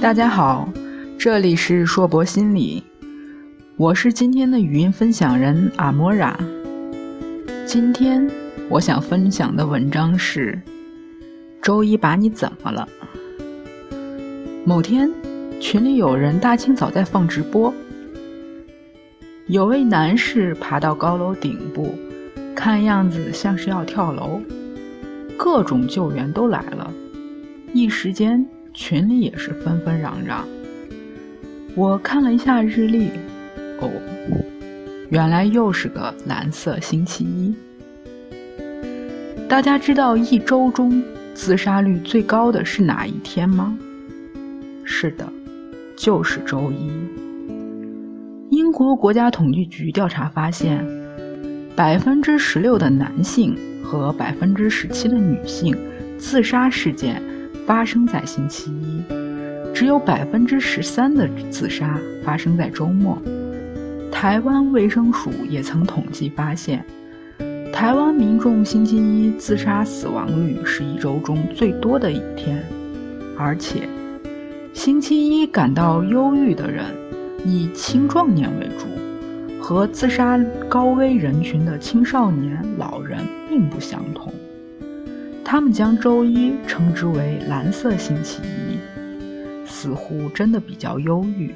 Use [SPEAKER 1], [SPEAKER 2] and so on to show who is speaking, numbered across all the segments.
[SPEAKER 1] 大家好，这里是硕博心理，我是今天的语音分享人阿莫拉。今天我想分享的文章是：周一把你怎么了？某天群里有人大清早在放直播，有位男士爬到高楼顶部，看样子像是要跳楼，各种救援都来了，一时间。群里也是纷纷攘攘。我看了一下日历，哦，原来又是个蓝色星期一。大家知道一周中自杀率最高的是哪一天吗？是的，就是周一。英国国家统计局调查发现，百分之十六的男性和百分之十七的女性自杀事件。发生在星期一，只有百分之十三的自杀发生在周末。台湾卫生署也曾统计发现，台湾民众星期一自杀死亡率是一周中最多的一天，而且星期一感到忧郁的人以青壮年为主，和自杀高危人群的青少年、老人并不相同。他们将周一称之为“蓝色星期一”，似乎真的比较忧郁。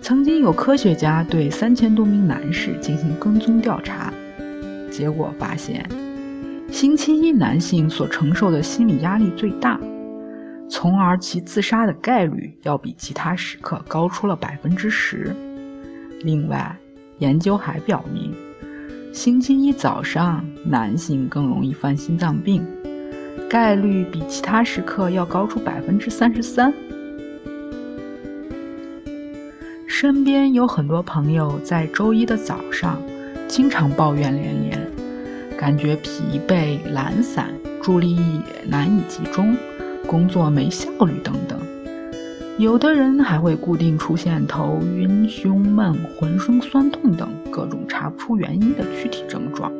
[SPEAKER 1] 曾经有科学家对三千多名男士进行跟踪调查，结果发现，星期一男性所承受的心理压力最大，从而其自杀的概率要比其他时刻高出了百分之十。另外，研究还表明。星期一早上，男性更容易犯心脏病，概率比其他时刻要高出百分之三十三。身边有很多朋友在周一的早上，经常抱怨连连，感觉疲惫、懒散、注意力难以集中、工作没效率等等。有的人还会固定出现头晕、胸闷、浑身酸痛等各种查不出原因的躯体症状。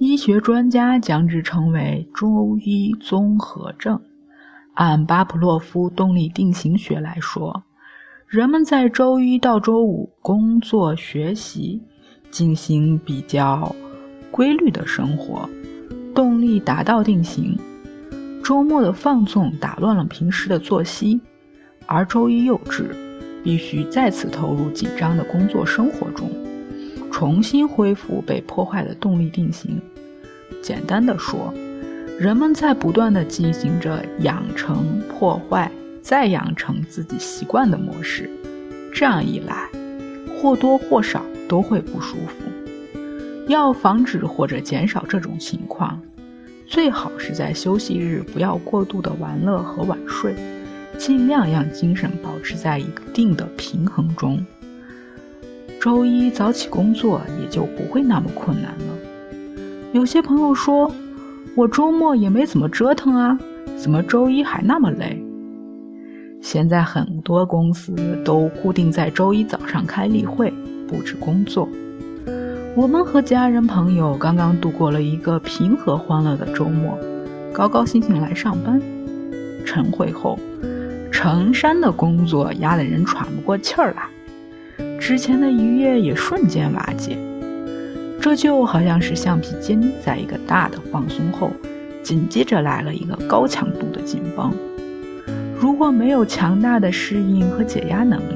[SPEAKER 1] 医学专家将之称为“周一综合症”。按巴甫洛夫动力定型学来说，人们在周一到周五工作、学习，进行比较规律的生活，动力达到定型。周末的放纵打乱了平时的作息，而周一又至，必须再次投入紧张的工作生活中，重新恢复被破坏的动力定型。简单的说，人们在不断的进行着养成、破坏、再养成自己习惯的模式，这样一来，或多或少都会不舒服。要防止或者减少这种情况。最好是在休息日不要过度的玩乐和晚睡，尽量让精神保持在一定的平衡中。周一早起工作也就不会那么困难了。有些朋友说，我周末也没怎么折腾啊，怎么周一还那么累？现在很多公司都固定在周一早上开例会，布置工作。我们和家人朋友刚刚度过了一个平和欢乐的周末，高高兴兴来上班。晨会后，成山的工作压得人喘不过气儿来，之前的愉悦也瞬间瓦解。这就好像是橡皮筋在一个大的放松后，紧接着来了一个高强度的紧绷。如果没有强大的适应和解压能力，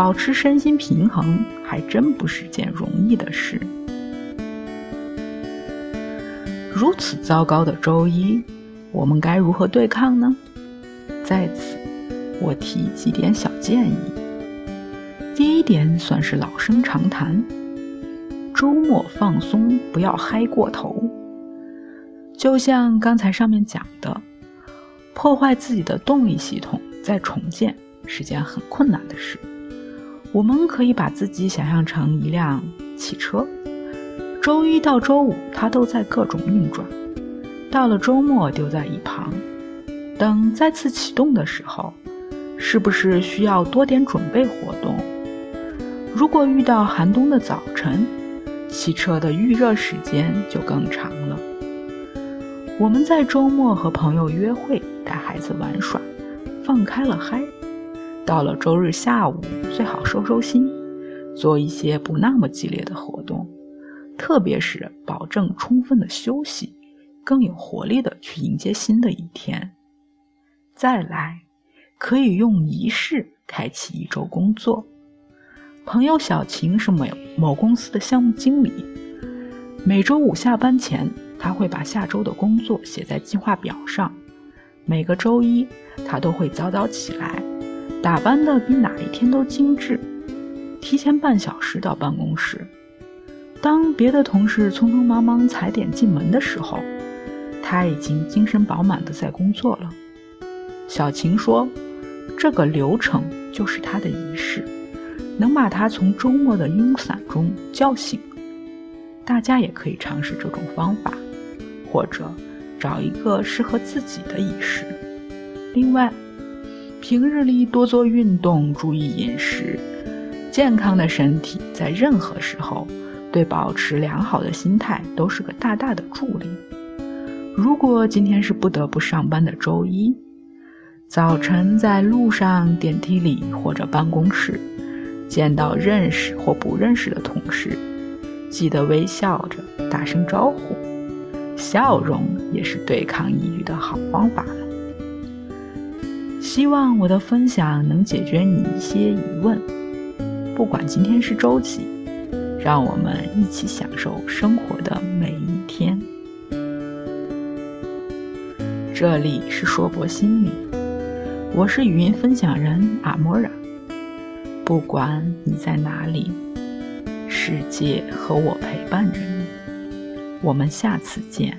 [SPEAKER 1] 保持身心平衡还真不是件容易的事。如此糟糕的周一，我们该如何对抗呢？在此，我提几点小建议。第一点算是老生常谈：周末放松，不要嗨过头。就像刚才上面讲的，破坏自己的动力系统再重建是件很困难的事。我们可以把自己想象成一辆汽车，周一到周五它都在各种运转，到了周末丢在一旁，等再次启动的时候，是不是需要多点准备活动？如果遇到寒冬的早晨，汽车的预热时间就更长了。我们在周末和朋友约会，带孩子玩耍，放开了嗨。到了周日下午，最好收收心，做一些不那么激烈的活动，特别是保证充分的休息，更有活力的去迎接新的一天。再来，可以用仪式开启一周工作。朋友小晴是某某公司的项目经理，每周五下班前。他会把下周的工作写在计划表上。每个周一，他都会早早起来，打扮的比哪一天都精致，提前半小时到办公室。当别的同事匆匆忙忙踩点进门的时候，他已经精神饱满的在工作了。小晴说：“这个流程就是他的仪式，能把他从周末的慵散中叫醒。”大家也可以尝试这种方法。或者找一个适合自己的仪式。另外，平日里多做运动，注意饮食，健康的身体在任何时候对保持良好的心态都是个大大的助力。如果今天是不得不上班的周一，早晨在路上、电梯里或者办公室见到认识或不认识的同事，记得微笑着打声招呼。笑容也是对抗抑郁的好方法。希望我的分享能解决你一些疑问。不管今天是周几，让我们一起享受生活的每一天。这里是硕博心理，我是语音分享人阿莫拉。不管你在哪里，世界和我陪伴着你。我们下次见。